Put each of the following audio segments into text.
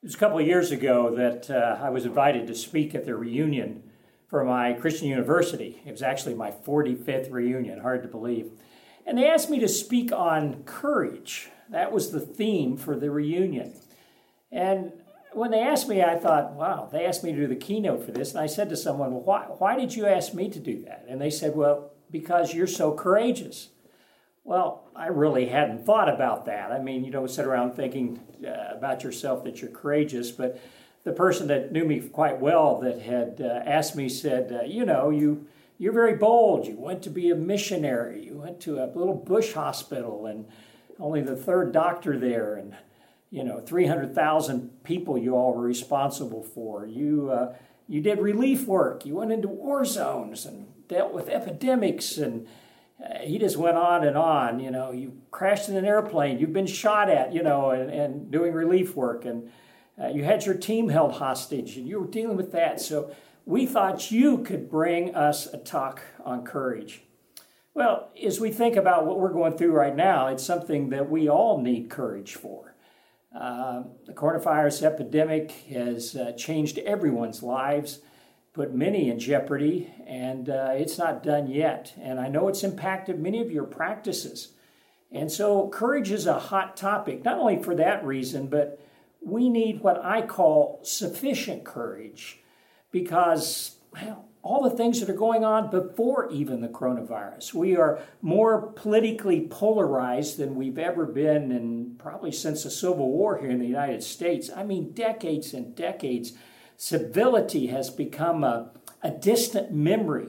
It was a couple of years ago that uh, I was invited to speak at the reunion for my Christian university. It was actually my 45th reunion, hard to believe. And they asked me to speak on courage. That was the theme for the reunion. And when they asked me, I thought, wow, they asked me to do the keynote for this. And I said to someone, well, why, why did you ask me to do that? And they said, well, because you're so courageous. Well, I really hadn't thought about that. I mean, you don't sit around thinking uh, about yourself that you're courageous, but the person that knew me quite well that had uh, asked me said, uh, you know, you you're very bold. You went to be a missionary. You went to a little bush hospital and only the third doctor there, and you know, 300,000 people you all were responsible for. You uh, you did relief work. You went into war zones and dealt with epidemics and he just went on and on. You know, you crashed in an airplane, you've been shot at, you know, and, and doing relief work, and uh, you had your team held hostage, and you were dealing with that. So we thought you could bring us a talk on courage. Well, as we think about what we're going through right now, it's something that we all need courage for. Uh, the coronavirus epidemic has uh, changed everyone's lives put many in jeopardy, and uh, it's not done yet. And I know it's impacted many of your practices. And so, courage is a hot topic, not only for that reason, but we need what I call sufficient courage because, well, all the things that are going on before even the coronavirus. We are more politically polarized than we've ever been, and probably since the Civil War here in the United States. I mean, decades and decades civility has become a, a distant memory.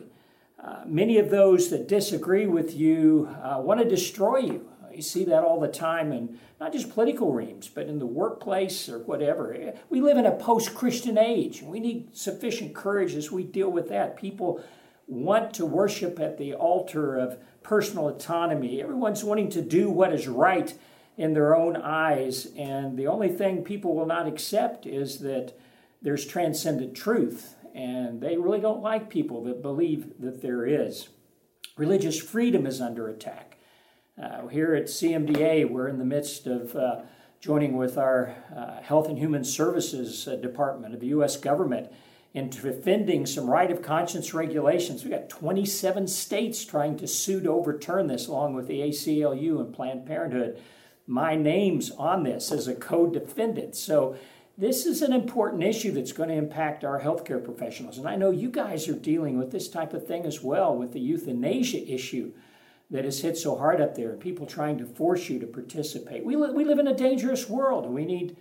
Uh, many of those that disagree with you uh, want to destroy you. You see that all the time in not just political reams, but in the workplace or whatever. We live in a post Christian age. We need sufficient courage as we deal with that. People want to worship at the altar of personal autonomy. Everyone's wanting to do what is right in their own eyes. And the only thing people will not accept is that there's transcendent truth, and they really don't like people that believe that there is. Religious freedom is under attack. Uh, here at CMDA, we're in the midst of uh, joining with our uh, Health and Human Services uh, Department of the U.S. government in defending some right of conscience regulations. We've got 27 states trying to sue to overturn this, along with the ACLU and Planned Parenthood. My name's on this as a co defendant. So this is an important issue that's going to impact our healthcare professionals. And I know you guys are dealing with this type of thing as well with the euthanasia issue that has hit so hard up there and people trying to force you to participate. We, li- we live in a dangerous world and we need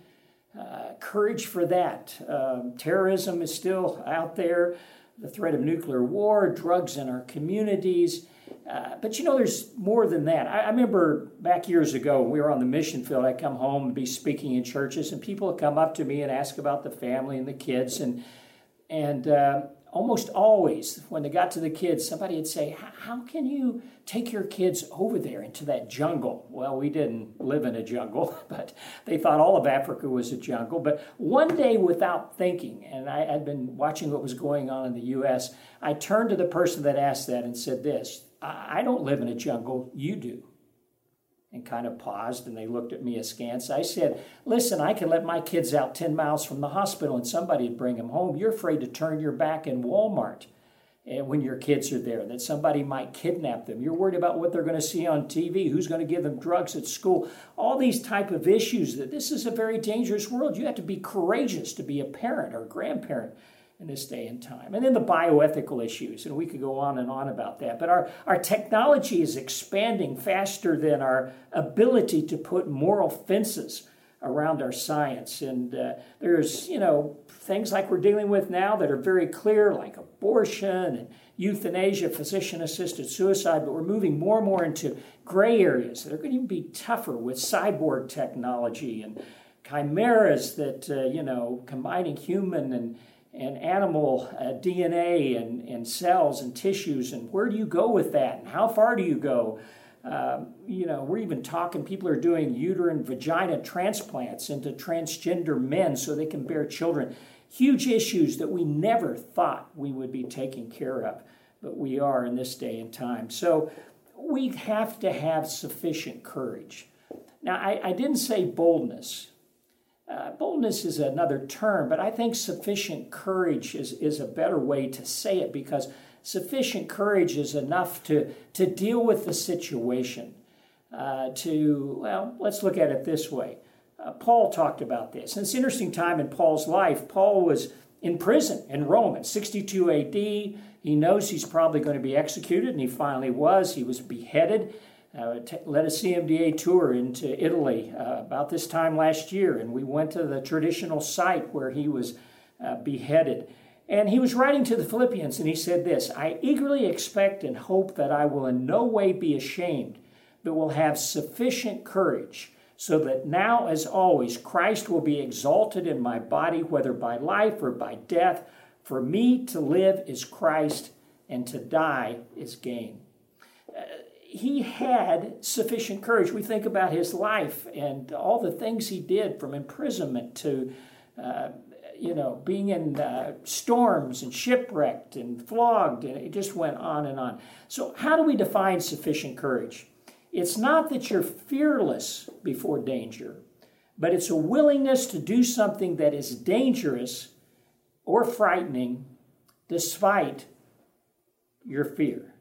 uh, courage for that. Um, terrorism is still out there, the threat of nuclear war, drugs in our communities. Uh, but you know, there's more than that. I, I, remember back years ago, we were on the mission field. I'd come home and be speaking in churches, and people would come up to me and ask about the family and the kids. And, and uh, almost always, when they got to the kids, somebody would say, How can you take your kids over there into that jungle? Well, we didn't live in a jungle, but they thought all of Africa was a jungle. But one day, without thinking, and I had been watching what was going on in the U.S., I turned to the person that asked that and said this I don't live in a jungle, you do. And kind of paused and they looked at me askance. I said, Listen, I can let my kids out 10 miles from the hospital and somebody'd bring them home. You're afraid to turn your back in Walmart eh, when your kids are there, that somebody might kidnap them. You're worried about what they're going to see on TV, who's going to give them drugs at school, all these type of issues. That this is a very dangerous world. You have to be courageous to be a parent or grandparent in this day and time. And then the bioethical issues, and we could go on and on about that. But our, our technology is expanding faster than our ability to put moral fences around our science. And uh, there's, you know, things like we're dealing with now that are very clear, like abortion and euthanasia, physician assisted suicide, but we're moving more and more into gray areas that are going to be tougher with cyborg technology and chimeras that, uh, you know, combining human and and animal uh, DNA and, and cells and tissues, and where do you go with that, and how far do you go? Um, you know, we're even talking, people are doing uterine vagina transplants into transgender men so they can bear children. Huge issues that we never thought we would be taking care of, but we are in this day and time. So we have to have sufficient courage. Now, I, I didn't say boldness. Uh, boldness is another term, but I think sufficient courage is, is a better way to say it because sufficient courage is enough to, to deal with the situation. Uh, to, well, let's look at it this way. Uh, Paul talked about this. And it's an interesting time in Paul's life. Paul was in prison in Rome in 62 AD. He knows he's probably going to be executed, and he finally was. He was beheaded uh, t- led a CMDA tour into Italy uh, about this time last year, and we went to the traditional site where he was uh, beheaded. And he was writing to the Philippians, and he said this I eagerly expect and hope that I will in no way be ashamed, but will have sufficient courage, so that now, as always, Christ will be exalted in my body, whether by life or by death. For me to live is Christ, and to die is gain he had sufficient courage. We think about his life and all the things he did from imprisonment to, uh, you know, being in uh, storms and shipwrecked and flogged, and it just went on and on. So, how do we define sufficient courage? It's not that you're fearless before danger, but it's a willingness to do something that is dangerous or frightening despite your fear.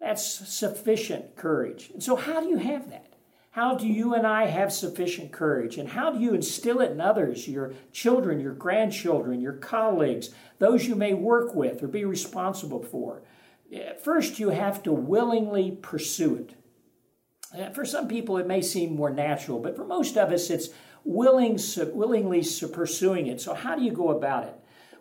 That's sufficient courage. And so, how do you have that? How do you and I have sufficient courage? And how do you instill it in others, your children, your grandchildren, your colleagues, those you may work with or be responsible for? Eh, first, you have to willingly pursue it. Eh, for some people, it may seem more natural, but for most of us, it's willing, willingly pursuing it. So, how do you go about it?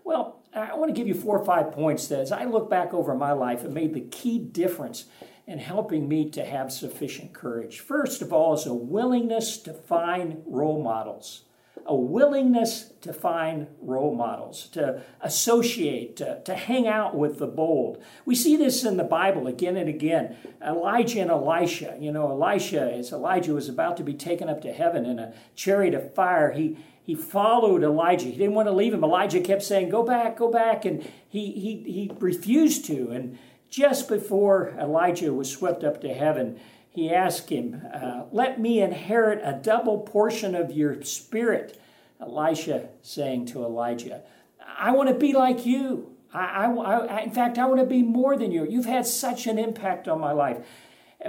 Well, I want to give you four or five points that, as I look back over my life, have made the key difference in helping me to have sufficient courage. First of all, is a willingness to find role models. A willingness to find role models, to associate, to, to hang out with the bold. We see this in the Bible again and again. Elijah and Elisha. You know, Elisha, as Elijah was about to be taken up to heaven in a chariot of fire, he, he followed Elijah. He didn't want to leave him. Elijah kept saying, Go back, go back. And he, he, he refused to. And just before Elijah was swept up to heaven, he asked him, uh, Let me inherit a double portion of your spirit. Elisha saying to Elijah, I want to be like you. I, I, I, in fact, I want to be more than you. You've had such an impact on my life.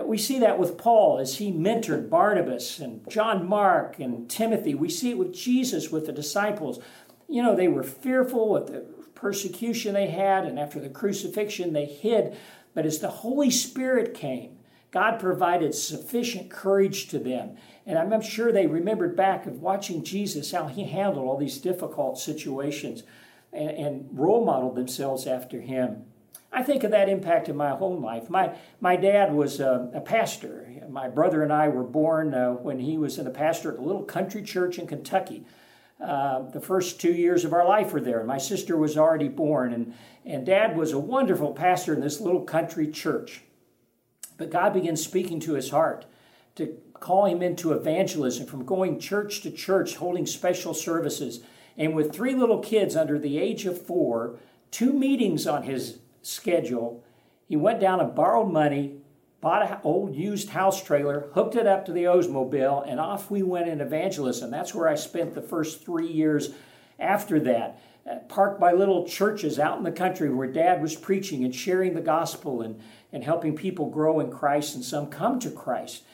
We see that with Paul as he mentored Barnabas and John Mark and Timothy. We see it with Jesus with the disciples. You know, they were fearful of the persecution they had, and after the crucifixion, they hid. But as the Holy Spirit came, God provided sufficient courage to them. And I'm sure they remembered back of watching Jesus, how he handled all these difficult situations and, and role modeled themselves after him. I think of that impact in my whole life. My, my dad was a, a pastor. My brother and I were born uh, when he was in a pastor at a little country church in Kentucky. Uh, the first two years of our life were there. and My sister was already born, and, and dad was a wonderful pastor in this little country church. But God began speaking to his heart to call him into evangelism from going church to church, holding special services. And with three little kids under the age of four, two meetings on his schedule. He went down and borrowed money, bought an old used house trailer, hooked it up to the Oldsmobile, and off we went in evangelism. That's where I spent the first three years after that. Uh, parked by little churches out in the country where dad was preaching and sharing the gospel and, and helping people grow in Christ and some come to Christ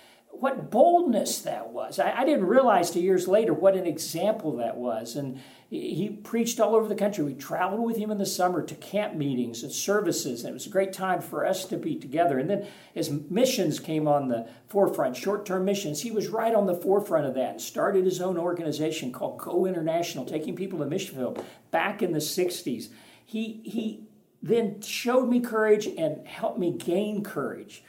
what boldness that was. I, I, didn't realize two years later what an example that was. And he preached all over the country. We traveled with him in the summer to camp meetings and services, and it was a great time for us to be together. And then as missions came on the forefront, short term missions, he was right on the forefront of that and started his own organization called Go International, taking people to mission field back in the 60s. He, he then showed me courage and helped me gain courage.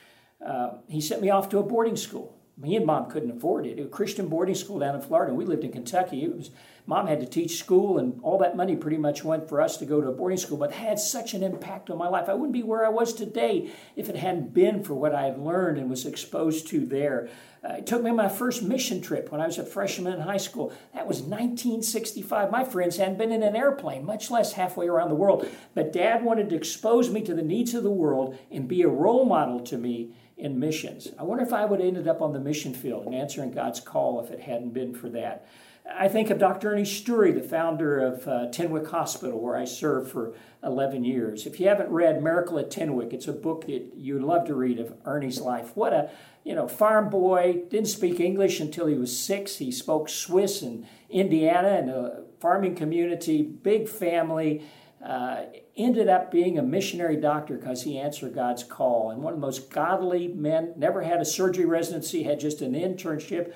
Uh, he sent me off to a boarding school. Me and mom couldn't afford it. It was a Christian boarding school down in Florida. We lived in Kentucky. It was mom had to teach school, and all that money pretty much went for us to go to a boarding school. But had such an impact on my life. I wouldn't be where I was today if it hadn't been for what I had learned and was exposed to there. Uh, it took me my first mission trip when I was a freshman in high school. That was 1965. My friends hadn't been in an airplane, much less halfway around the world. But Dad wanted to expose me to the needs of the world and be a role model to me in missions. I wonder if I would have ended up on the mission field and answering God's call if it hadn't been for that. I think of Dr. Ernie Steury, the founder of uh, Tenwek Hospital, where I served for 11 years. If you haven't read Miracle at Tenwek, it's a book that you'd love to read of Ernie's life. What a you know farm boy, didn't speak English until he was six. He spoke Swiss in Indiana in a farming community, big family. Uh, ended up being a missionary doctor because he answered God's call. And one of the most godly men, never had a surgery residency, had just an internship,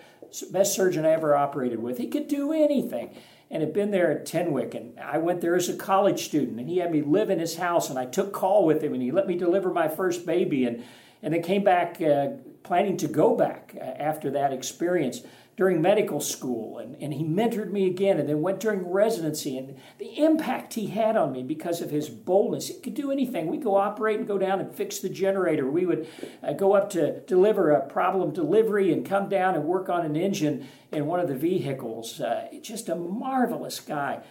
best surgeon I ever operated with. He could do anything and had been there at Tenwek. And I went there as a college student, and he had me live in his house, and I took call with him, and he let me deliver my first baby, and and then came back uh, planning to go back uh, after that experience during medical school, and, and he mentored me again, and then went during residency, and the impact he had on me because of his boldness. He could do anything. We'd go operate and go down and fix the generator. We would uh, go up to deliver a problem delivery and come down and work on an engine in one of the vehicles. Uh, just a marvelous guy.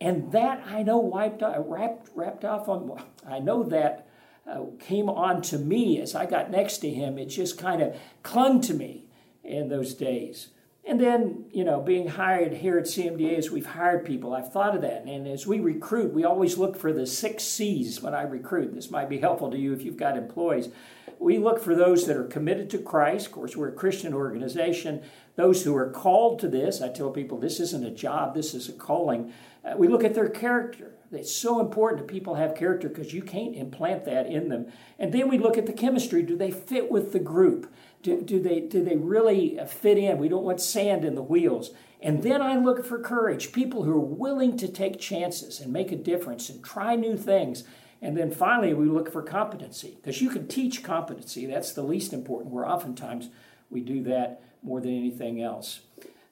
And that I know wiped wrapped, wrapped off on, I know that uh, came on to me as I got next to him. It just kind of clung to me in those days. And then, you know, being hired here at CMDA as we've hired people, I've thought of that. And as we recruit, we always look for the six C's when I recruit. This might be helpful to you if you've got employees. We look for those that are committed to Christ. Of course, we're a Christian organization. Those who are called to this, I tell people this isn't a job, this is a calling. Uh, we look at their character. It's so important that people have character because you can't implant that in them. And then we look at the chemistry. Do they fit with the group? Do, do, they, do they really fit in? We don't want sand in the wheels. And then I look for courage, people who are willing to take chances and make a difference and try new things. And then finally, we look for competency because you can teach competency. That's the least important, where oftentimes we do that more than anything else.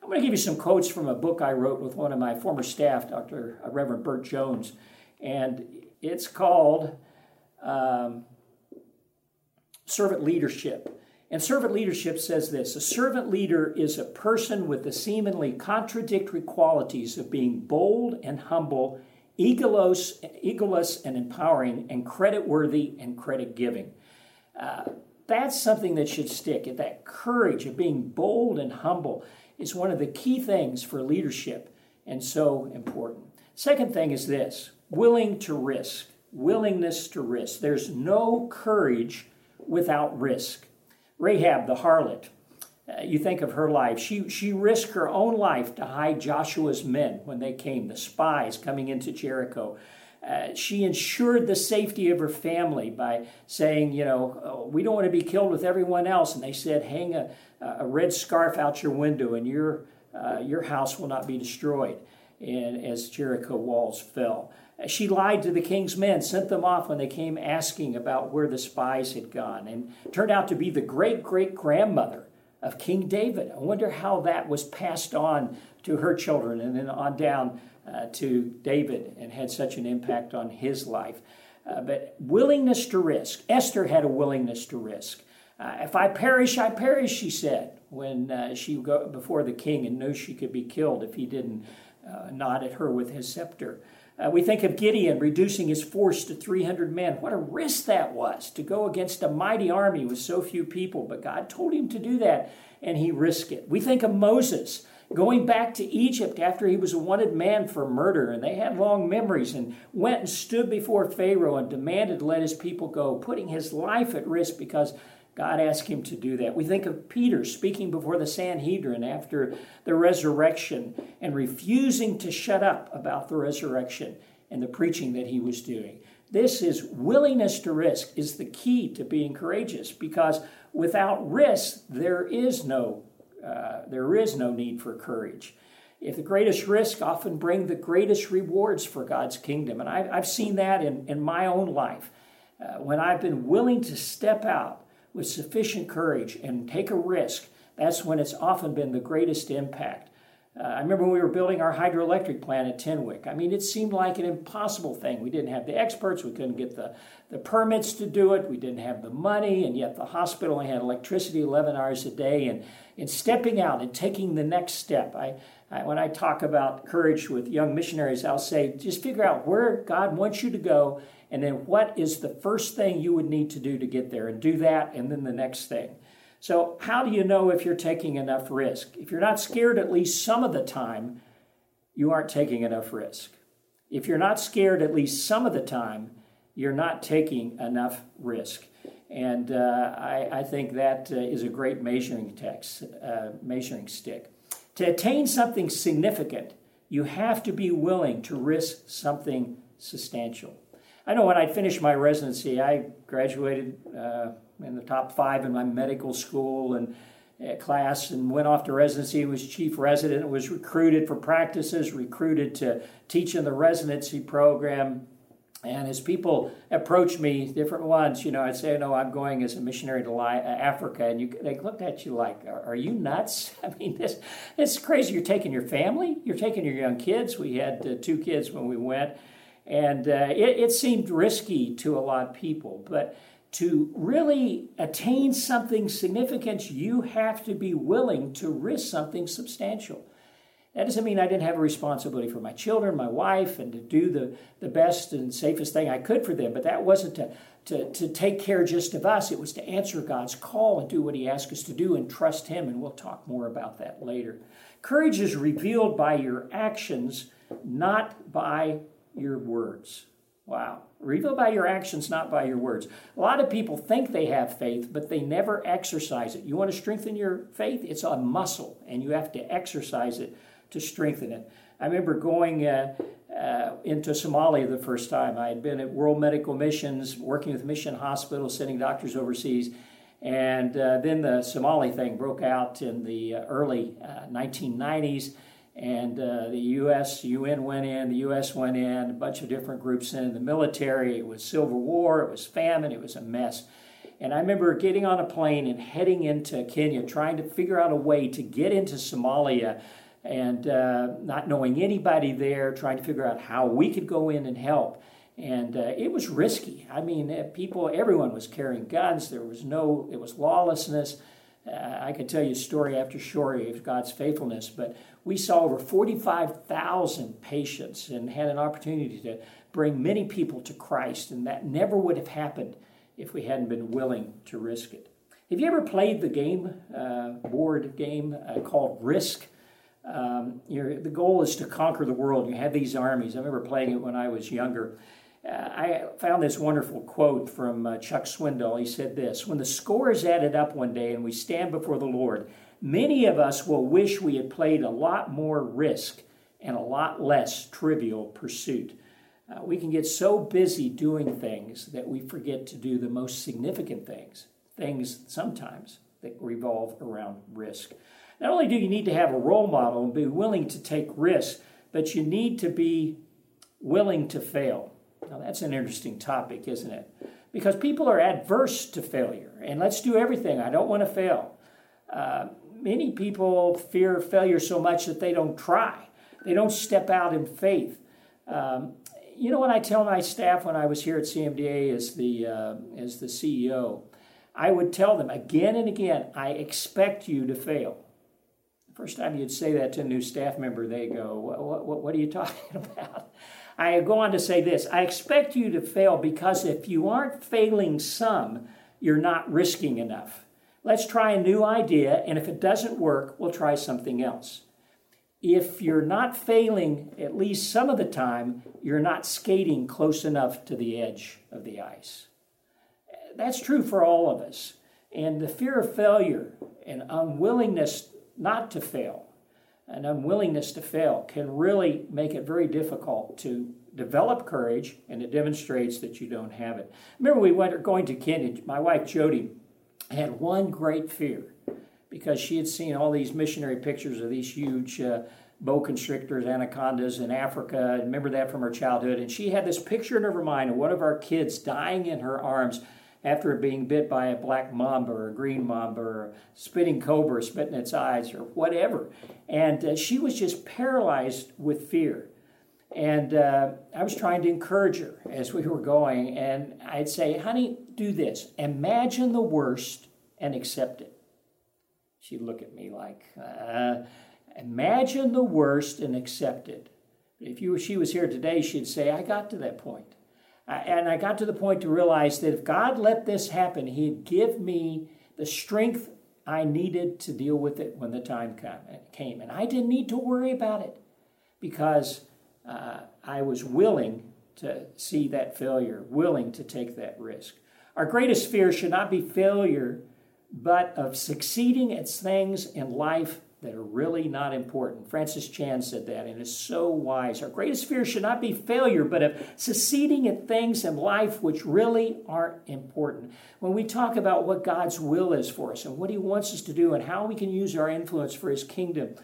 I'm going to give you some quotes from a book I wrote with one of my former staff, Dr. Uh, Reverend Bert Jones. And it's called um, Servant Leadership. And servant leadership says this a servant leader is a person with the seemingly contradictory qualities of being bold and humble, egoless, egoless and empowering, and credit worthy and credit giving. Uh, that's something that should stick. That courage of being bold and humble is one of the key things for leadership and so important. Second thing is this willing to risk, willingness to risk. There's no courage without risk. Rahab the harlot, uh, you think of her life. She, she risked her own life to hide Joshua's men when they came, the spies coming into Jericho. Uh, she ensured the safety of her family by saying, you know, oh, we don't want to be killed with everyone else. And they said, hang a, a red scarf out your window and your, uh, your house will not be destroyed. And as Jericho walls fell. She lied to the king's men, sent them off when they came asking about where the spies had gone, and turned out to be the great great grandmother of King David. I wonder how that was passed on to her children and then on down uh, to David and had such an impact on his life. Uh, but willingness to risk. Esther had a willingness to risk. Uh, if I perish, I perish, she said when uh, she go before the king and knew she could be killed if he didn't uh, nod at her with his scepter. Uh, we think of Gideon reducing his force to 300 men. What a risk that was to go against a mighty army with so few people, but God told him to do that, and he risked it. We think of Moses going back to Egypt after he was a wanted man for murder, and they had long memories, and went and stood before Pharaoh and demanded to let his people go, putting his life at risk because God asked him to do that. We think of Peter speaking before the Sanhedrin after the resurrection and refusing to shut up about the resurrection and the preaching that he was doing. This is willingness to risk is the key to being courageous because without risk there is no uh, there is no need for courage. If the greatest risk often bring the greatest rewards for God's kingdom, and I, have seen that in, in my own life. Uh, when I've been willing to step out with sufficient courage and take a risk, that's when it's often been the greatest impact. Uh, I remember when we were building our hydroelectric plant at Tenwek. I mean, it seemed like an impossible thing. We didn't have the experts, we couldn't get the, the permits to do it, we didn't have the money, and yet the hospital had electricity 11 hours a day. And, and stepping out and taking the next step, I, I, when I talk about courage with young missionaries, I'll say just figure out where God wants you to go, and then what is the first thing you would need to do to get there, and do that, and then the next thing. So, how do you know if you're taking enough risk? If you're not scared at least some of the time, you aren't taking enough risk. If you're not scared at least some of the time, you're not taking enough risk. And uh, I, I, think that uh, is a great measuring text, uh, measuring stick. To attain something significant, you have to be willing to risk something substantial. I know when I finished my residency, I graduated uh, in the top five in my medical school and uh, class and went off to residency was chief resident was recruited for practices recruited to teach in the residency program and as people approach me, different ones, you know, I'd say, no, I'm going as a missionary to Africa. And you, they looked at you like, are, are you nuts? I mean, this, it's crazy. You're taking your family, you're taking your young kids. We had uh, two kids when we went. And uh, it, it seemed risky to a lot of people. But to really attain something significant, you have to be willing to risk something substantial. That doesn't mean I didn't have a responsibility for my children, my wife, and to do the, the best and safest thing I could for them. But that wasn't to, to, to take care just of us. It was to answer God's call and do what He asked us to do and trust Him. And we'll talk more about that later. Courage is revealed by your actions, not by your words. Wow. Reveal by your actions, not by your words. A lot of people think they have faith, but they never exercise it. You want to strengthen your faith? It's a muscle, and you have to exercise it to strengthen it. I remember going uh, uh, into Somalia the first time. I had been at World Medical Missions, working with mission hospitals, sending doctors overseas. And uh, then the Somali thing broke out in the uh, early 1990s. And uh, the U.S., UN went in, the U.S. went in, a bunch of different groups in, the military. It was civil war, it was famine, it was a mess. And I remember getting on a plane and heading into Kenya, trying to figure out a way to get into Somalia and uh, not knowing anybody there, trying to figure out how we could go in and help. And uh, it was risky. I mean, uh, people, everyone was carrying guns. There was no, it was lawlessness. I could tell you story after story of God's faithfulness, but we saw over 45,000 patients and had an opportunity to bring many people to Christ, and that never would have happened if we hadn't been willing to risk it. Have you ever played the game, uh, board game uh, called Risk? Um, the goal is to conquer the world. You have these armies. I remember playing it when I was younger. Uh, I found this wonderful quote from uh, Chuck Swindoll. He said this When the score is added up one day and we stand before the Lord, many of us will wish we had played a lot more risk and a lot less trivial pursuit. Uh, we can get so busy doing things that we forget to do the most significant things, things sometimes that revolve around risk. Not only do you need to have a role model and be willing to take risks, but you need to be willing to fail. Now, that's an interesting topic, isn't it? Because people are adverse to failure, and let's do everything. I don't want to fail. Uh, many people fear failure so much that they don't try, they don't step out in faith. Um, you know what I tell my staff when I was here at CMDA as the uh, as the CEO, I would tell them again and again, I expect you to fail. The First time you'd say that to a new staff member, they go, what, what, what are you talking about? I go on to say this I expect you to fail because if you aren't failing some, you're not risking enough. Let's try a new idea, and if it doesn't work, we'll try something else. If you're not failing at least some of the time, you're not skating close enough to the edge of the ice. That's true for all of us. And the fear of failure and unwillingness not to fail, an unwillingness to fail, can really make it very difficult to develop courage, and it demonstrates that you don't have it. Remember, we went going to Kenya. My wife Jody had one great fear because she had seen all these missionary pictures of these huge uh, boa constrictors, anacondas in Africa. remember that from her childhood. And she had this picture in her mind of one of our kids dying in her arms after being bit by a black mamba or a green mamba or a spitting cobra spitting its eyes or whatever. And uh, she was just paralyzed with fear. And uh, I was trying to encourage her as we were going. And I'd say, honey, do this. Imagine the worst and accept it. She'd look at me like, uh, imagine the worst and accept it. If you, she was here today, she'd say, I got to that point and I got to the point to realize that if God let this happen, He'd give me the strength I needed to deal with it when the time came. And I didn't need to worry about it because uh, I was willing to see that failure, willing to take that risk. Our greatest fear should not be failure, but of succeeding at things in life that are really not important. Francis Chan said that, and is so wise. Our greatest fear should not be failure, but of succeeding at things in life which really aren't important. When we talk about what God's will is for us and what He wants us to do and how we can use our influence for His kingdom,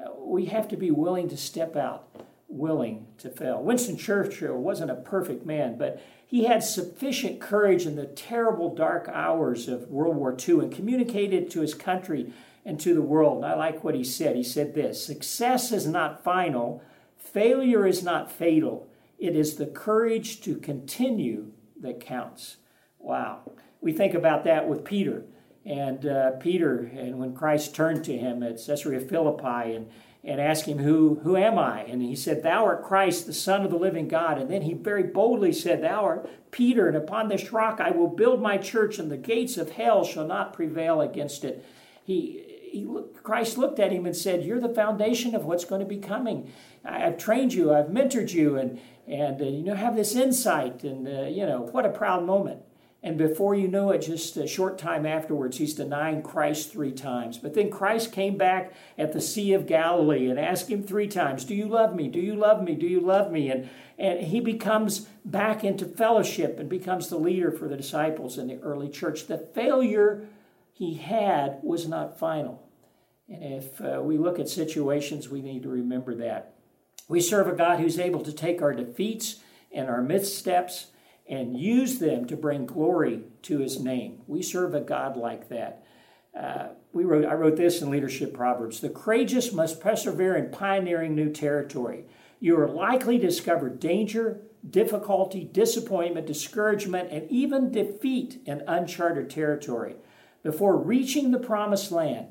uh, we have to be willing to step out, willing to fail. Winston Churchill wasn't a perfect man, but he had sufficient courage in the terrible dark hours of World War II and communicated to his country and to the world. And I like what he said. He said this Success is not final, failure is not fatal. It is the courage to continue that counts. Wow. We think about that with Peter. And uh, Peter, and when Christ turned to him at Caesarea Philippi and, and asked him, who, who am I? And he said, Thou art Christ, the Son of the living God. And then he very boldly said, Thou art Peter, and upon this rock I will build my church, and the gates of hell shall not prevail against it. He, Christ looked at him and said, You're the foundation of what's going to be coming. I've trained you, I've mentored you, and, and uh, you know, have this insight. And, uh, you know, what a proud moment. And before you know it, just a short time afterwards, he's denying Christ three times. But then Christ came back at the Sea of Galilee and asked him three times, Do you love me? Do you love me? Do you love me? And, and he becomes back into fellowship and becomes the leader for the disciples in the early church. The failure he had was not final. And if uh, we look at situations, we need to remember that. We serve a God who's able to take our defeats and our missteps and use them to bring glory to his name. We serve a God like that. Uh, we wrote, I wrote this in Leadership Proverbs The courageous must persevere in pioneering new territory. You are likely to discover danger, difficulty, disappointment, discouragement, and even defeat in uncharted territory. Before reaching the promised land,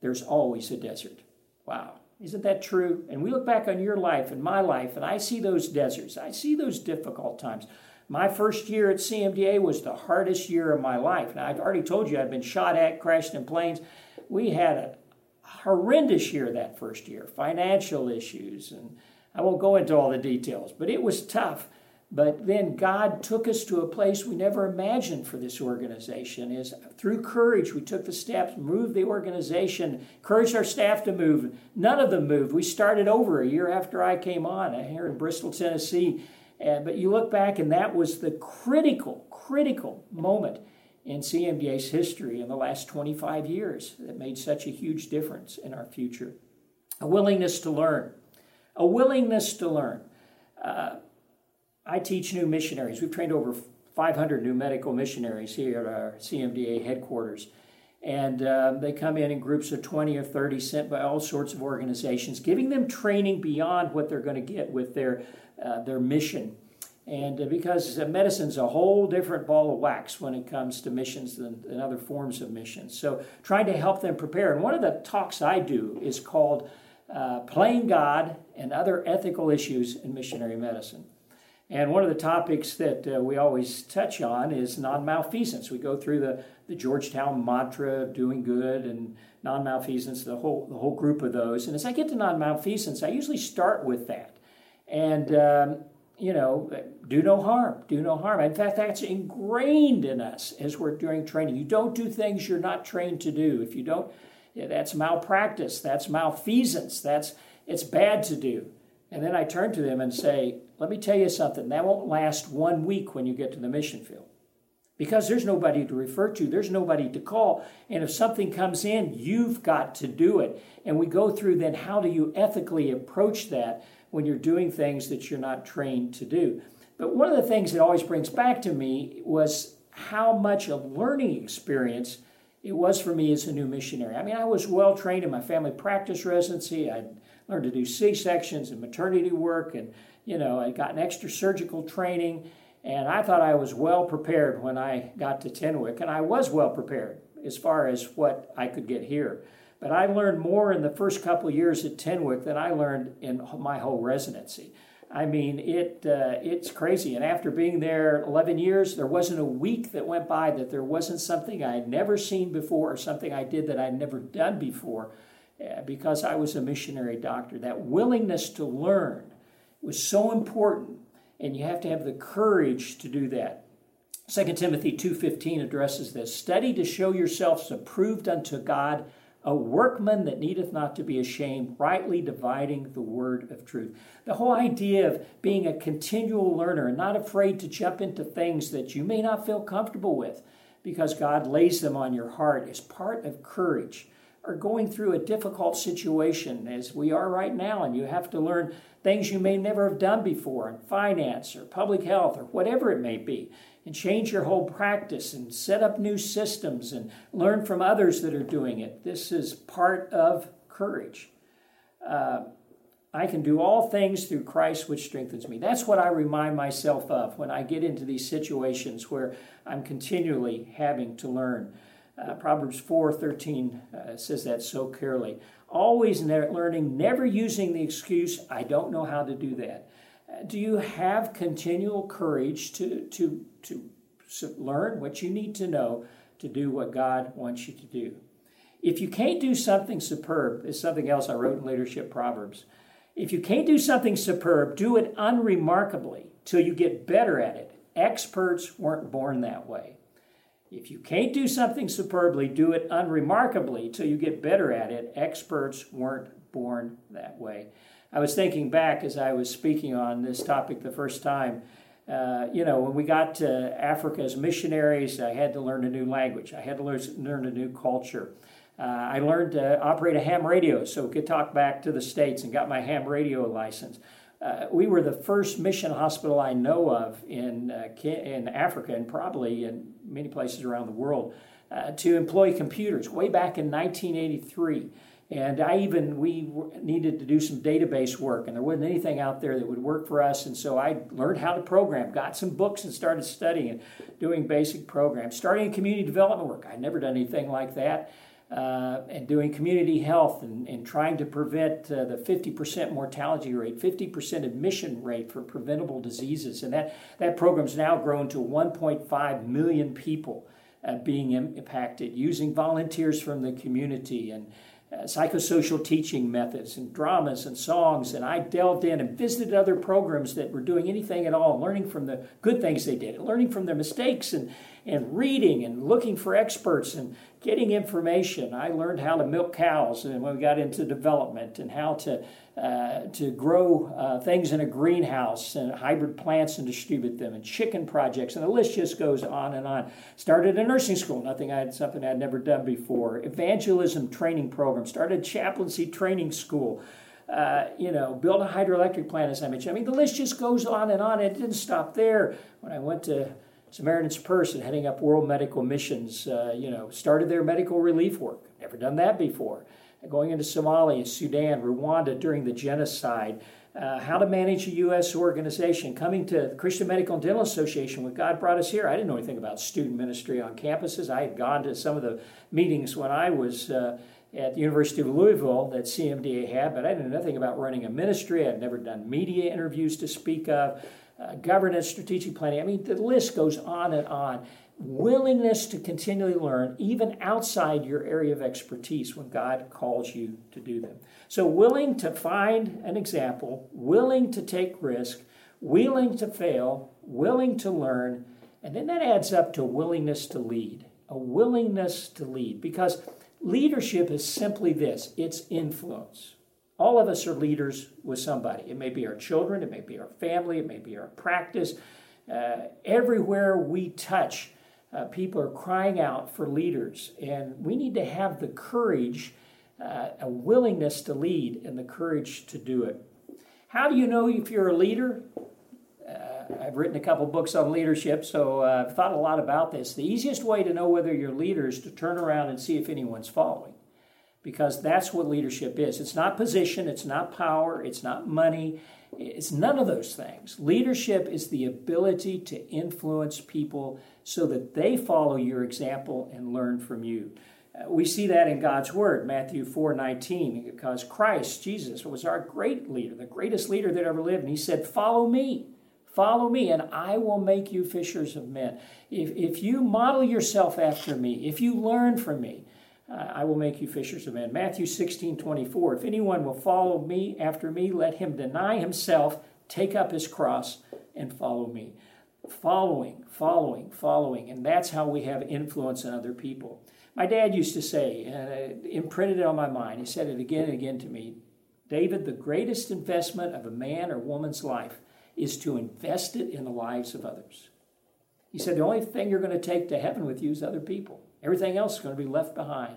there's always a desert. Wow. Isn't that true? And we look back on your life and my life, and I see those deserts. I see those difficult times. My first year at CMDA was the hardest year of my life. Now, I've already told you I've been shot at, crashed in planes. We had a horrendous year that first year, financial issues, and I won't go into all the details, but it was tough. But then God took us to a place we never imagined for this organization. Is through courage we took the steps, moved the organization, encouraged our staff to move. None of them moved. We started over a year after I came on uh, here in Bristol, Tennessee. Uh, but you look back, and that was the critical, critical moment in CMDA's history in the last 25 years that made such a huge difference in our future. A willingness to learn. A willingness to learn. Uh, I teach new missionaries. We've trained over 500 new medical missionaries here at our CMDA headquarters. And uh, they come in in groups of 20 or 30 sent by all sorts of organizations, giving them training beyond what they're going to get with their, uh, their mission. And uh, because medicine's a whole different ball of wax when it comes to missions than, than other forms of missions. So trying to help them prepare. And one of the talks I do is called uh, Playing God and Other Ethical Issues in Missionary Medicine. And one of the topics that uh, we always touch on is non malfeasance. We go through the, the Georgetown mantra of doing good and non malfeasance, the whole, the whole group of those. And as I get to non malfeasance, I usually start with that. And, um, you know, do no harm, do no harm. In fact, that's ingrained in us as we're doing training. You don't do things you're not trained to do. If you don't, that's malpractice, that's malfeasance, that's it's bad to do. And then I turn to them and say, let me tell you something, that won't last one week when you get to the mission field. Because there's nobody to refer to, there's nobody to call. And if something comes in, you've got to do it. And we go through then how do you ethically approach that when you're doing things that you're not trained to do. But one of the things that always brings back to me was how much a learning experience it was for me as a new missionary. I mean, I was well trained in my family practice residency. I learned to do C sections and maternity work and you know, I got an extra surgical training, and I thought I was well prepared when I got to Tenwek, and I was well prepared as far as what I could get here. But I learned more in the first couple years at Tenwek than I learned in my whole residency. I mean, it uh, it's crazy. And after being there 11 years, there wasn't a week that went by that there wasn't something I had never seen before or something I did that I'd never done before uh, because I was a missionary doctor. That willingness to learn was so important, and you have to have the courage to do that. 2 Timothy 2:15 addresses this. Study to show yourselves approved unto God a workman that needeth not to be ashamed, rightly dividing the word of truth. The whole idea of being a continual learner and not afraid to jump into things that you may not feel comfortable with because God lays them on your heart is part of courage. Or going through a difficult situation as we are right now, and you have to learn things you may never have done before in finance or public health or whatever it may be and change your whole practice and set up new systems and learn from others that are doing it. This is part of courage. Uh, I can do all things through Christ which strengthens me. That's what I remind myself of when I get into these situations where I'm continually having to learn. Uh, Proverbs 4:13 uh, says that so clearly. Always ne- learning, never using the excuse, I don't know how to do that do you have continual courage to, to, to learn what you need to know to do what God wants you to do? If you can't do something superb, is something else I wrote in Leadership Proverbs. If you can't do something superb, do it unremarkably till you get better at it. Experts weren't born that way. If you can't do something superbly, do it unremarkably till you get better at it. Experts weren't born that way. I was thinking back as I was speaking on this topic the first time. Uh, you know, when we got to Africa as missionaries, I had to learn a new language. I had to learn, a new culture. Uh, I learned to operate a ham radio so could talk back to the States and got my ham radio license. Uh, we were the first mission hospital I know of in, uh, in Africa and probably in many places around the world uh, to employ computers way back in 1983. And I even, we needed to do some database work, and there wasn't anything out there that would work for us. And so I learned how to program, got some books, and started studying and doing basic programs. Starting community development work, I'd never done anything like that. Uh, and doing community health and, and trying to prevent uh, the 50% mortality rate, 50% admission rate for preventable diseases. And that, that program's now grown to 1.5 million people uh, being impacted using volunteers from the community and uh, psychosocial teaching methods and dramas and songs. And I delved in and visited other programs that were doing anything at all, learning from the good things they did, learning from their mistakes, and, and reading and looking for experts and getting information. I learned how to milk cows and when we got into development and how to uh, to grow uh, things in a greenhouse and hybrid plants and distribute them and chicken projects and the list just goes on and on started a nursing school nothing i had something i'd never done before evangelism training program started chaplaincy training school uh, you know, build a hydroelectric plant, as I mentioned. I mean, the list just goes on and on. It didn't stop there. When I went to Samaritan's Purse and heading up World Medical Missions, uh, you know, started their medical relief work. Never done that before going into Somalia, Sudan, Rwanda during the genocide, uh, how to manage a U.S. organization, coming to the Christian Medical and Dental Association when God brought us here. I didn't know anything about student ministry on campuses. I had gone to some of the meetings when I was uh, at the University of Louisville that CMDA had, but I didn't know nothing about running a ministry. I'd never done media interviews to speak of, uh, governance, strategic planning. I mean, the list goes on and on willingness to continually learn, even outside your area of expertise when God calls you to do them. So, willing to find an example, willing to take risk, willing to fail, willing to learn, and then that adds up to willingness to lead. A willingness to lead. Because leadership is simply this it's influence. All of us are leaders with somebody. It may be our children, it may be our family, it may be our practice. Uh, everywhere we touch, uh, people are crying out for leaders, and we need to have the courage, uh, a willingness to lead, and the courage to do it. How do you know if you're a leader? Uh, I've written a couple books on leadership, so uh, I've thought a lot about this. The easiest way to know whether you're a leader is to turn around and see if anyone's following because that's what leadership is. It's not position, it's not power, it's not money, it's none of those things. Leadership is the ability to influence people so that they follow your example and learn from you. Uh, we see that in God's Word, Matthew 4 19, because Christ, Jesus, was our great leader, the greatest leader that ever lived. And he said, Follow me. Follow me, and I will make you fishers of men. If, if you model yourself after me, if you learn from me, I will make you fishers of men. Matthew 16 24. If anyone will follow me after me, let him deny himself, take up his cross, and follow me. Following, following, following. And that's how we have influence on other people. My dad used to say, uh, imprinted it on my mind, he said it again and again to me David, the greatest investment of a man or woman's life is to invest it in the lives of others. He said, The only thing you're going to take to heaven with you is other people. Everything else is going to be left behind.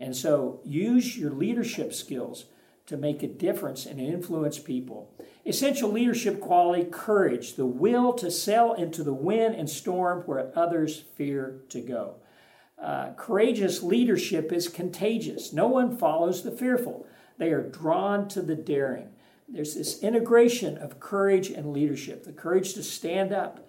And so use your leadership skills to make a difference and influence people. Essential leadership quality courage, the will to sail into the wind and storm where others fear to go. Uh, courageous leadership is contagious. No one follows the fearful, they are drawn to the daring. There's this integration of courage and leadership the courage to stand up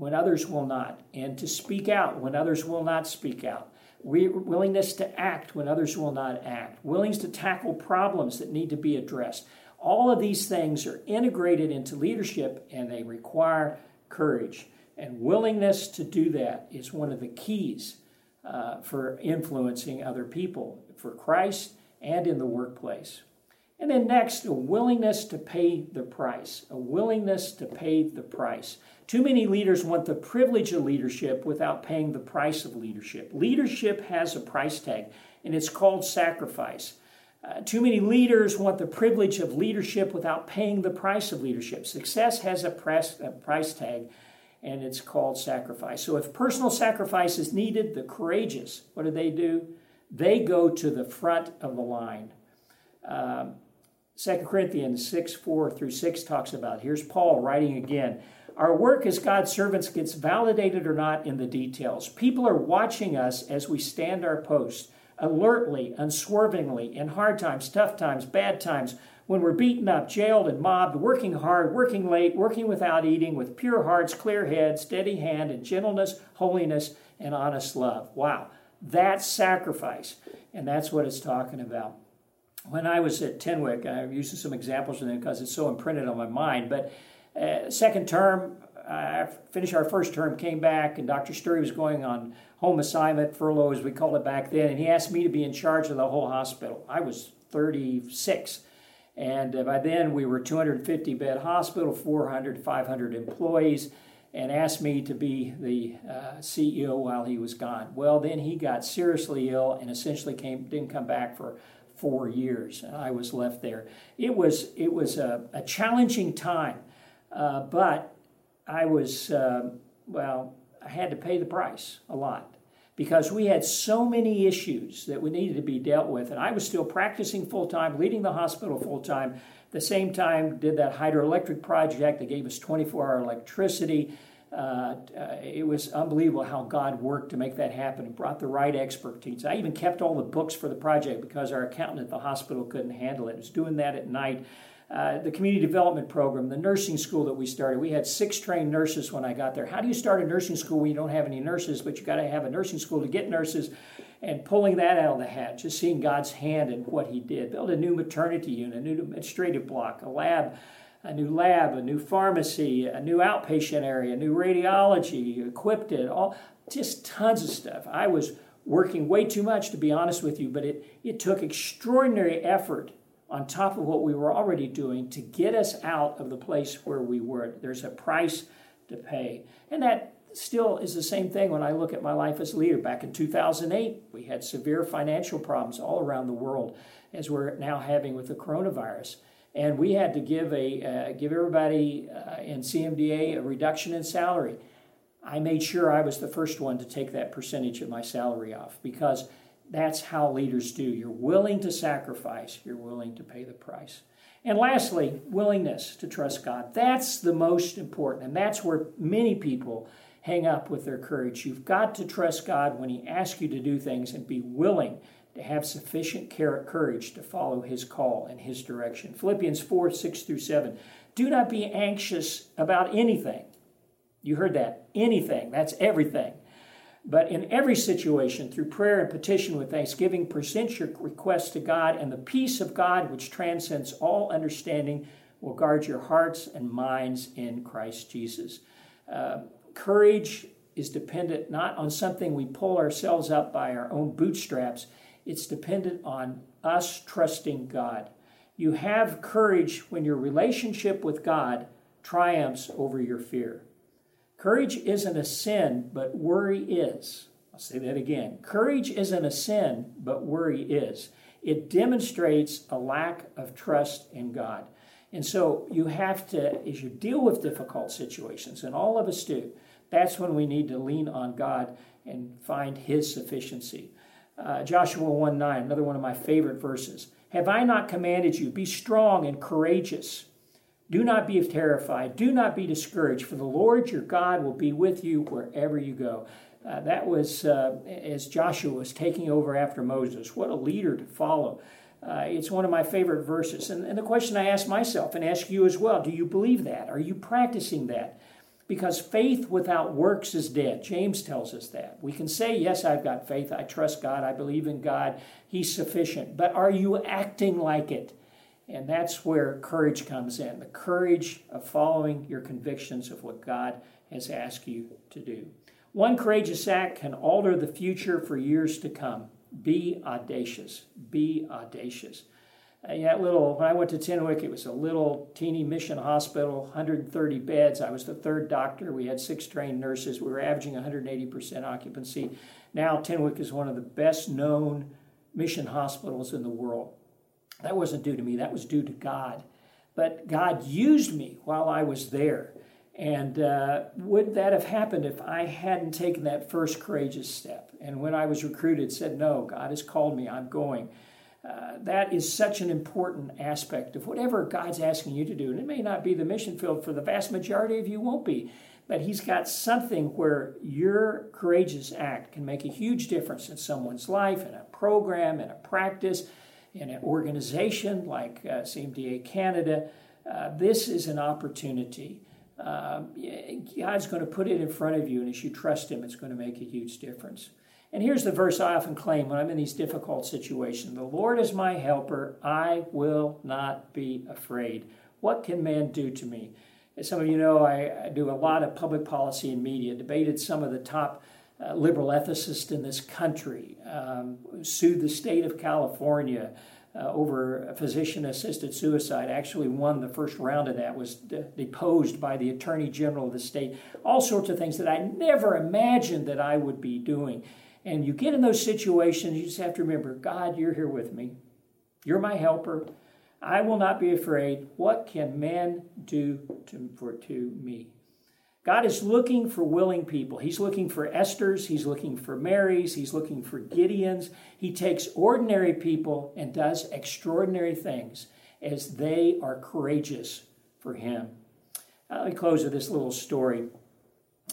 when others will not, and to speak out when others will not speak out. We, willingness to act when others will not act, willingness to tackle problems that need to be addressed. All of these things are integrated into leadership and they require courage. And willingness to do that is one of the keys uh, for influencing other people for Christ and in the workplace. And then next, a willingness to pay the price. A willingness to pay the price. Too many leaders want the privilege of leadership without paying the price of leadership. Leadership has a price tag, and it's called sacrifice. Uh, too many leaders want the privilege of leadership without paying the price of leadership. Success has a price, a price tag, and it's called sacrifice. So, if personal sacrifice is needed, the courageous, what do they do? They go to the front of the line. Um, 2 Corinthians 6 4 through 6 talks about. Here's Paul writing again. Our work as God's servants gets validated or not in the details. People are watching us as we stand our post, alertly, unswervingly, in hard times, tough times, bad times, when we're beaten up, jailed, and mobbed, working hard, working late, working without eating, with pure hearts, clear heads, steady hand, and gentleness, holiness, and honest love. Wow, that's sacrifice. And that's what it's talking about when I was at Tenwek, I'm using some examples from them because it's so imprinted on my mind. But uh, second term, I finished our first term, came back, and Dr. Steury was going on home assignment, furlough as we called it back then, and he asked me to be in charge of the whole hospital. I was 36. And uh, by then, we were 250 bed hospital, 400, 500 employees, and asked me to be the uh, CEO while he was gone. Well, then he got seriously ill and essentially came didn't come back for four years. I was left there. It was it was a, a challenging time, uh, but I was uh, well. I had to pay the price a lot because we had so many issues that we needed to be dealt with, and I was still practicing full time, leading the hospital full time. The same time, did that hydroelectric project that gave us 24 hour electricity. Uh, uh, it was unbelievable how God worked to make that happen and brought the right expertise. I even kept all the books for the project because our accountant at the hospital couldn't handle it. It was doing that at night. Uh, the community development program, the nursing school that we started. We had six trained nurses when I got there. How do you start a nursing school when you don't have any nurses, but you got to have a nursing school to get nurses? And pulling that out of the hat, just seeing God's hand in what He did. Build a new maternity unit, a new administrative block, a lab a new lab, a new pharmacy, a new outpatient area, new radiology, equipped it, all just tons of stuff. I was working way too much to be honest with you, but it, it took extraordinary effort on top of what we were already doing to get us out of the place where we were. There's a price to pay. And that still is the same thing when I look at my life as a leader. Back in 2008, we had severe financial problems all around the world, as we're now having with the coronavirus and we had to give a uh, give everybody uh, in CMDA a reduction in salary. I made sure I was the first one to take that percentage of my salary off because that's how leaders do. You're willing to sacrifice, you're willing to pay the price. And lastly, willingness to trust God. That's the most important, and that's where many people hang up with their courage. You've got to trust God when He asks you to do things and be willing to have sufficient courage to follow his call and his direction. Philippians 4 6 through 7. Do not be anxious about anything. You heard that. Anything. That's everything. But in every situation, through prayer and petition with thanksgiving, present your requests to God, and the peace of God, which transcends all understanding, will guard your hearts and minds in Christ Jesus. Uh, courage is dependent not on something we pull ourselves up by our own bootstraps, it's dependent on us trusting God. You have courage when your relationship with God triumphs over your fear. Courage isn't a sin, but worry is. I'll say that again. Courage isn't a sin, but worry is. It demonstrates a lack of trust in God. And so you have to, as you deal with difficult situations, and all of us do, that's when we need to lean on God and find His sufficiency. Uh, Joshua 1 9, another one of my favorite verses. Have I not commanded you? Be strong and courageous. Do not be terrified. Do not be discouraged, for the Lord your God will be with you wherever you go. Uh, that was uh, as Joshua was taking over after Moses. What a leader to follow. Uh, it's one of my favorite verses. And, and the question I ask myself and ask you as well do you believe that? Are you practicing that? Because faith without works is dead. James tells us that. We can say, Yes, I've got faith. I trust God. I believe in God. He's sufficient. But are you acting like it? And that's where courage comes in the courage of following your convictions of what God has asked you to do. One courageous act can alter the future for years to come. Be audacious. Be audacious. That little, when I went to Tenwek, it was a little teeny mission hospital, 130 beds. I was the third doctor. We had six trained nurses. We were averaging 180% occupancy. Now, Tenwek is one of the best known mission hospitals in the world. That wasn't due to me, that was due to God. But God used me while I was there. And uh, would that have happened if I hadn't taken that first courageous step? And when I was recruited, said, No, God has called me, I'm going. Uh, that is such an important aspect of whatever God's asking you to do. And it may not be the mission field for the vast majority of you, won't be. But He's got something where your courageous act can make a huge difference in someone's life, in a program, in a practice in an organization like uh, CMDA Canada, uh, this is an opportunity. Uh, God's going to put it in front of you, and as you trust Him, it's going to make a huge difference. And here's the verse I often claim when I'm in these difficult situations The Lord is my helper, I will not be afraid. What can man do to me? As some of you know, I, do a lot of public policy and media, debated some of the top uh, liberal ethicists in this country, um, sued the state of California uh, over physician assisted suicide, actually won the first round of that, was de- deposed by the attorney general of the state, all sorts of things that I never imagined that I would be doing. And you get in those situations, you just have to remember God, you're here with me. You're my helper. I will not be afraid. What can man do to, for, to me? God is looking for willing people. He's looking for Esther's, he's looking for Mary's, he's looking for Gideon's. He takes ordinary people and does extraordinary things as they are courageous for him. Let me close with this little story.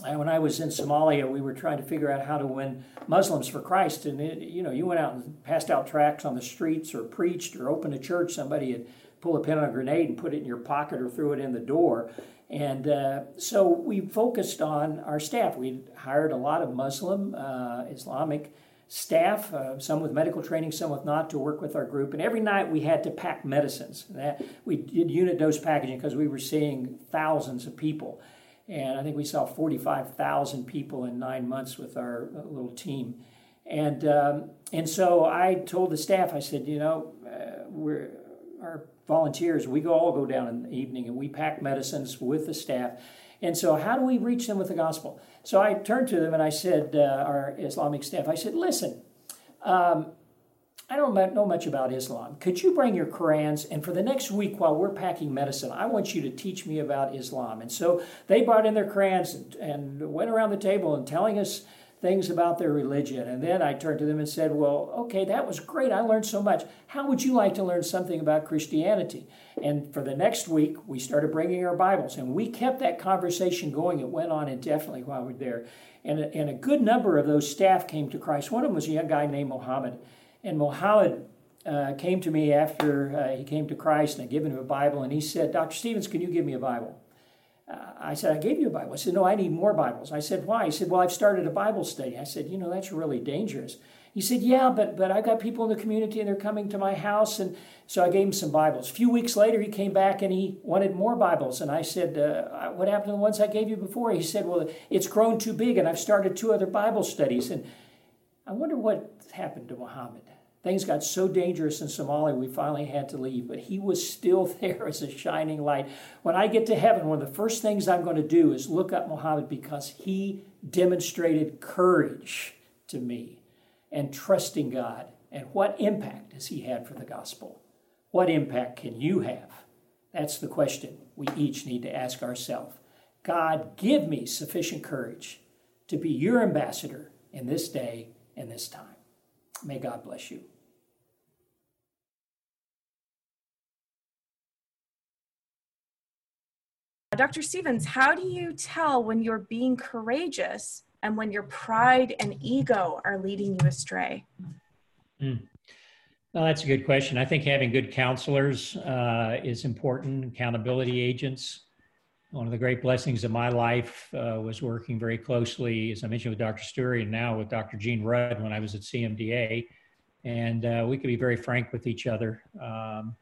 When I was in Somalia, we were trying to figure out how to win Muslims for Christ. And, it, you know, you went out and passed out tracts on the streets or preached or opened a church. Somebody had pulled a pin on a grenade and put it in your pocket or threw it in the door. And uh, so we focused on our staff. We hired a lot of Muslim, uh, Islamic staff, uh, some with medical training, some with not, to work with our group. And every night we had to pack medicines. That, we did unit dose packaging because we were seeing thousands of people. And I think we saw 45,000 people in nine months with our uh, little team. And, um, and so I told the staff, I said, you know, uh, we're, our volunteers, we go all go down in the evening and we pack medicines with the staff. And so, how do we reach them with the gospel? So I turned to them and I said, uh, our Islamic staff, I said, listen, um, I don't know much about Islam. Could you bring your Qurans? And for the next week, while we're packing medicine, I want you to teach me about Islam. And so they brought in their Qurans and, and went around the table and telling us things about their religion. And then I turned to them and said, Well, okay, that was great. I learned so much. How would you like to learn something about Christianity? And for the next week, we started bringing our Bibles. And we kept that conversation going. It went on indefinitely while we were there. And a, and a good number of those staff came to Christ. One of them was a young guy named Mohammed. And Mohammed uh, came to me after uh, he came to Christ and I'd given him a Bible. And he said, Dr. Stevens, can you give me a Bible? uh, I said, I gave you a Bible. I said, No, I need more Bibles. I said, Why? He said, Well, I've started a Bible study. I said, You know, that's really dangerous. He said, Yeah, but, but I've got people in the community and they're coming to my house. And so I gave him some Bibles. A few weeks later, he came back and he wanted more Bibles. And I said, uh, What happened to the ones I gave you before? He said, Well, it's grown too big and I've started two other Bible studies. And I wonder what happened to Muhammad. Things got so dangerous in Somalia, we finally had to leave, but he was still there as a shining light. When I get to heaven, one of the first things I'm going to do is look up Muhammad because he demonstrated courage to me and trusting God. And what impact has he had for the gospel? What impact can you have? That's the question we each need to ask ourselves. God, give me sufficient courage to be your ambassador in this day and this time. May God bless you. Dr. Stevens, how do you tell when you're being courageous and when your pride and ego are leading you astray? Mm. Well, that's a good question. I think having good counselors uh, is important, accountability agents. One of the great blessings of my life uh, was working very closely, as I mentioned, with Dr. Stewart and now with Dr. Gene Rudd when I was at CMDA. And uh, we could be very frank with each other. Um,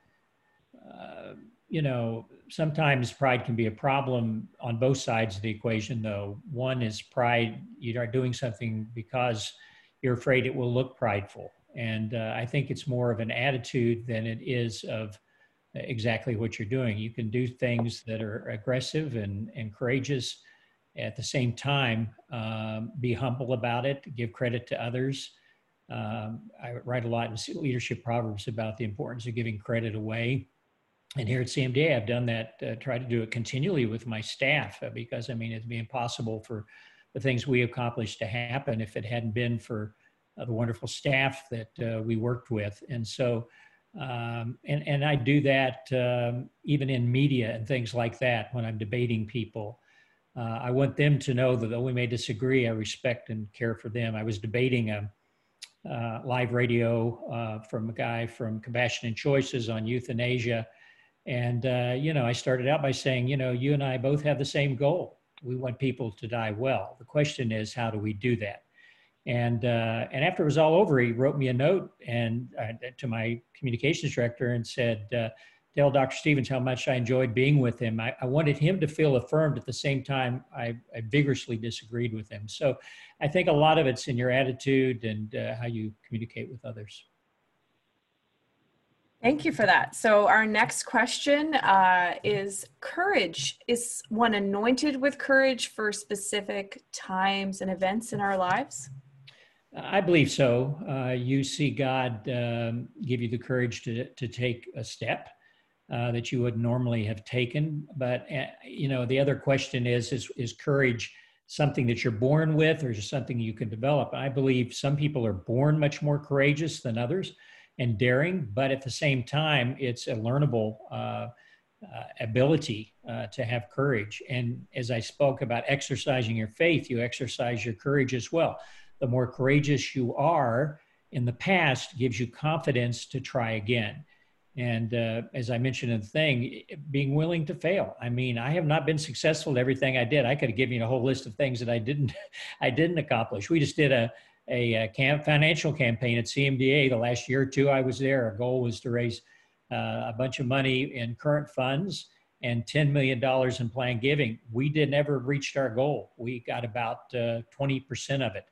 uh, you know, sometimes pride can be a problem on both sides of the equation, though. One is pride, you are doing something because you're afraid it will look prideful. And uh, I think it's more of an attitude than it is of exactly what you're doing. You can do things that are aggressive and, and courageous at the same time, um, be humble about it, give credit to others. Um, I write a lot in leadership proverbs about the importance of giving credit away and here at CMDA, I've done that, uh, try to do it continually with my staff uh, because I mean, it'd be impossible for the things we accomplished to happen if it hadn't been for uh, the wonderful staff that uh, we worked with. And so, um, and, and I do that um, even in media and things like that when I'm debating people. Uh, I want them to know that though we may disagree, I respect and care for them. I was debating a, uh, live radio from a guy from Compassion and Choices on euthanasia and, uh, you know, I started out by saying, you know, you and I both have the same goal. We want people to die well. The question is, how do we do that? And, uh, and after it was all over, he wrote me a note and uh, to my communications director and said, uh, tell Dr. Stevens how much I enjoyed being with him. I, I wanted him to feel affirmed at the same time I, I, vigorously disagreed with him. So I think a lot of it's in your attitude and uh, how you communicate with others. Thank you for that. So, our next question uh, is courage. Is one anointed with courage for specific times and events in our lives? I believe so. Uh, you see God um, give you the courage to, to take a step uh, that you would normally have taken. But, uh, you know, the other question is, is, is courage something that you're born with or is something you can develop? I believe some people are born much more courageous than others and daring, but at the same time, it's a learnable uh, uh, ability uh, to have courage. And as I spoke about exercising your faith, you exercise your courage as well. The more courageous you are in the past gives you confidence to try again. And uh, as I mentioned in the thing, being willing to fail. I mean, I have not been successful at everything I did. I could have given you a whole list of things that I didn't, I didn't accomplish. We just did a a, a camp, financial campaign at CMDA the last year or two I was there. Our goal was to raise uh, a bunch of money in current funds and $10 million in planned giving. We did never reached our goal. We got about uh, 20% of it,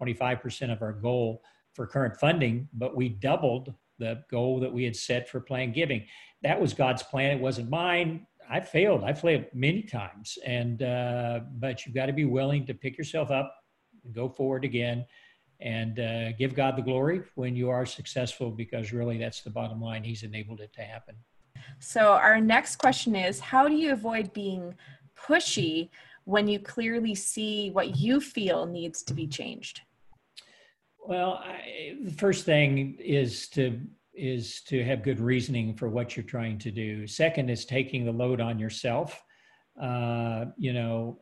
25% of our goal for current funding, but we doubled the goal that we had set for planned giving. That was God's plan. It wasn't mine. I failed. I failed many times, and uh, but you've got to be willing to pick yourself up and go forward again and uh, give God the glory when you are successful because really that's the bottom line. He's enabled it to happen. So, our next question is How do you avoid being pushy when you clearly see what you feel needs to be changed? Well, I, the first thing is to is to have good reasoning for what you're trying to do. Second is taking the load on yourself. Uh, you know,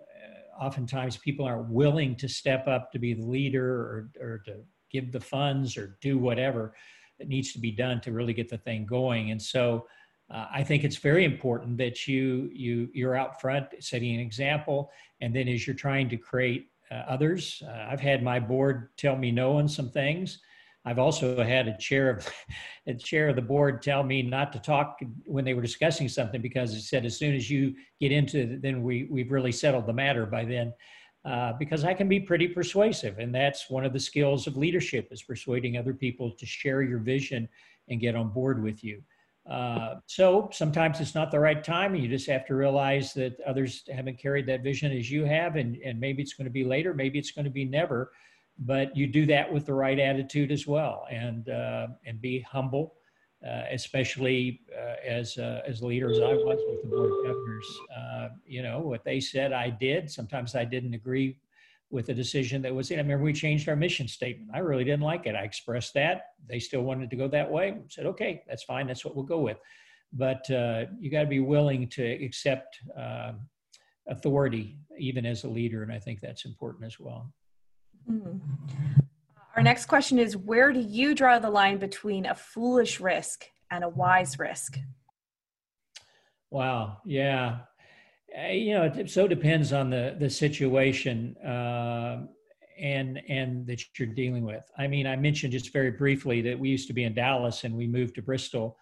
oftentimes people aren't willing to step up to be the leader or, or to give the funds or do whatever that needs to be done to really get the thing going. And so Uh, I think it's very important that you you you're out front setting an example, and then as you're trying to create uh, others, uh, I've had my board tell me no on some things. I've also had a chair of a chair of the board tell me not to talk when they were discussing something because it said as soon as you get into it, then we we've really settled the matter by then. Uh, because I can be pretty persuasive, and that's one of the skills of leadership is persuading other people to share your vision and get on board with you. Uh, so sometimes it's not the right time, and you just have to realize that others haven't carried that vision as you have, and, and maybe it's going to be later, maybe it's going to be never but you do that with the right attitude as well, and uh, and be humble, uh, especially uh, as uh, as leader as I was with the board of governors. You know what they said, I did. Sometimes I didn't agree with the decision that was in. I remember we changed our mission statement. I really didn't like it. I expressed that. They still wanted to go that way. I said, okay, that's fine. That's what we'll go with. But uh, you got to be willing to accept um, authority, even as a leader, and I think that's important as well. Mm. Our next question is Where do you draw the line between a foolish risk and a wise risk? Wow. Yeah. Uh, you know, it so depends on the the situation uh, and and that you're dealing with. I mean, I mentioned just very briefly that we used to be in Dallas and we moved to Bristol,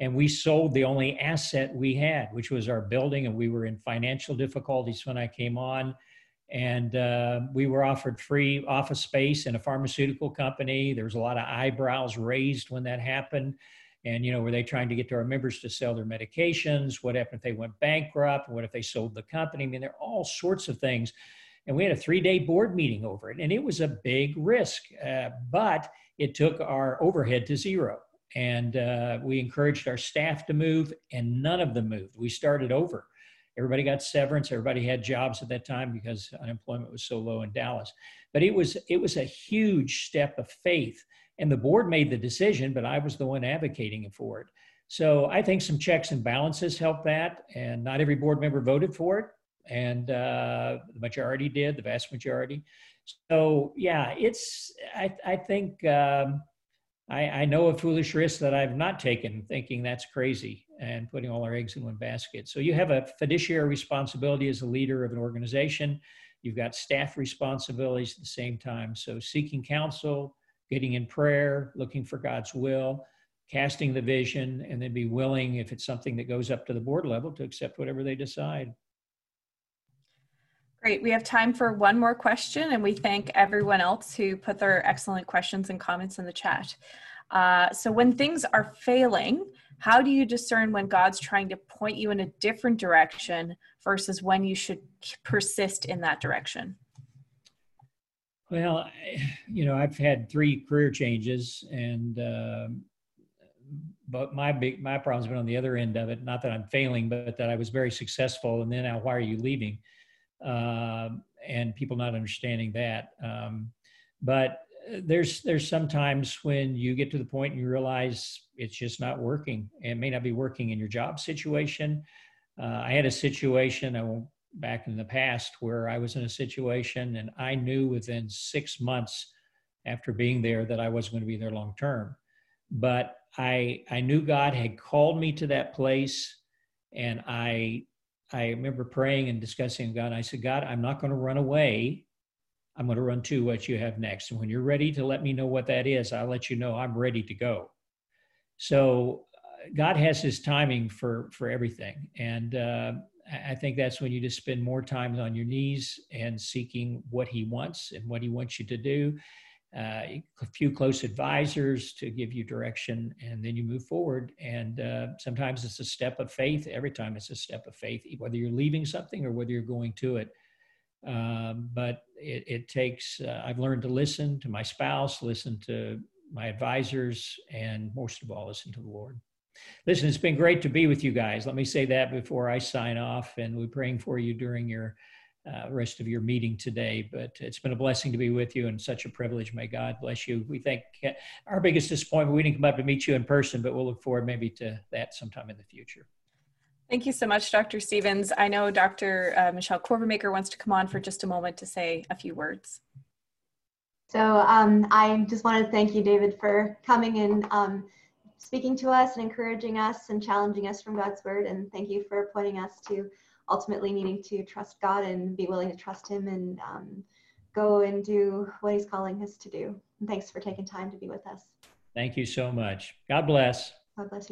and we sold the only asset we had, which was our building, and we were in financial difficulties when I came on and uh, we were offered free office space in a pharmaceutical company. There was a lot of eyebrows raised when that happened. And, you know, were they trying to get to our members to sell their medications? What happened if they went bankrupt? What if they sold the company? I mean, there are all sorts of things. And we had a three day board meeting over it, and it was a big risk, uh, but it took our overhead to zero. And uh, we encouraged our staff to move, and none of them moved. We started over Everybody got severance. Everybody had jobs at that time because unemployment was so low in Dallas. But it was it was a huge step of faith, and the board made the decision, but I was the one advocating for it. So I think some checks and balances helped that, and not every board member voted for it, and uh, the majority did, the vast majority. So yeah, it's I I think. Um, I, I know a foolish risk that I've not taken, thinking that's crazy and putting all our eggs in one basket. So you have a fiduciary responsibility as a leader of an organization. You've got staff responsibilities at the same time. So seeking counsel, getting in prayer, looking for God's will, casting the vision, and then be willing, if it's something that goes up to the board level, to accept whatever they decide. Great. We have time for one more question, and we thank everyone else who put their excellent questions and comments in the chat. Uh, so, when things are failing, how do you discern when God's trying to point you in a different direction versus when you should persist in that direction? Well, you know, I've had three career changes, and uh, but my big my problem's been on the other end of it. Not that I'm failing, but that I was very successful, and then now why are you leaving? uh, and people not understanding that. Um, but there's there's sometimes when you get to the point and you realize it's just not working. It may not be working in your job situation. Uh, I had a situation uh, back in the past where I was in a situation and I knew within six months after being there that I wasn't going to be there long term. But I I knew God had called me to that place, and I I remember praying and discussing with God. I said, God, I'm not going to run away. I'm going to run to what you have next. And when you're ready to let me know what that is, I'll let you know I'm ready to go. So uh, God has his timing for, for everything. And uh, I think that's when you just spend more time on your knees and seeking what he wants and what he wants you to do uh, a few close advisors to give you direction, and then you move forward. And uh, sometimes it's a step of faith. Every time it's a step of faith, whether you're leaving something or whether you're going to it. Um, but it, it takes, uh, I've learned to listen to my spouse, listen to my advisors, and most of all, listen to the Lord. Listen, it's been great to be with you guys. Let me say that before I sign off, and we're praying for you during your uh, rest of your meeting today. But it's been a blessing to be with you and such a privilege. May God bless you. We think our biggest disappointment, we didn't come up to meet you in person, but we'll look forward maybe to that sometime in the future. Thank you so much, Dr. Stevens. I know Dr. Uh, Michelle Corvermaker wants to come on for just a moment to say a few words. So um, I just want to thank you, David, for coming and um, speaking to us and encouraging us and challenging us from God's word. And thank you for pointing us to ultimately needing to trust God and be willing to trust Him and um, go and do what He's calling us to do. And thanks for taking time to be with us. Thank you so much. God bless. God bless you.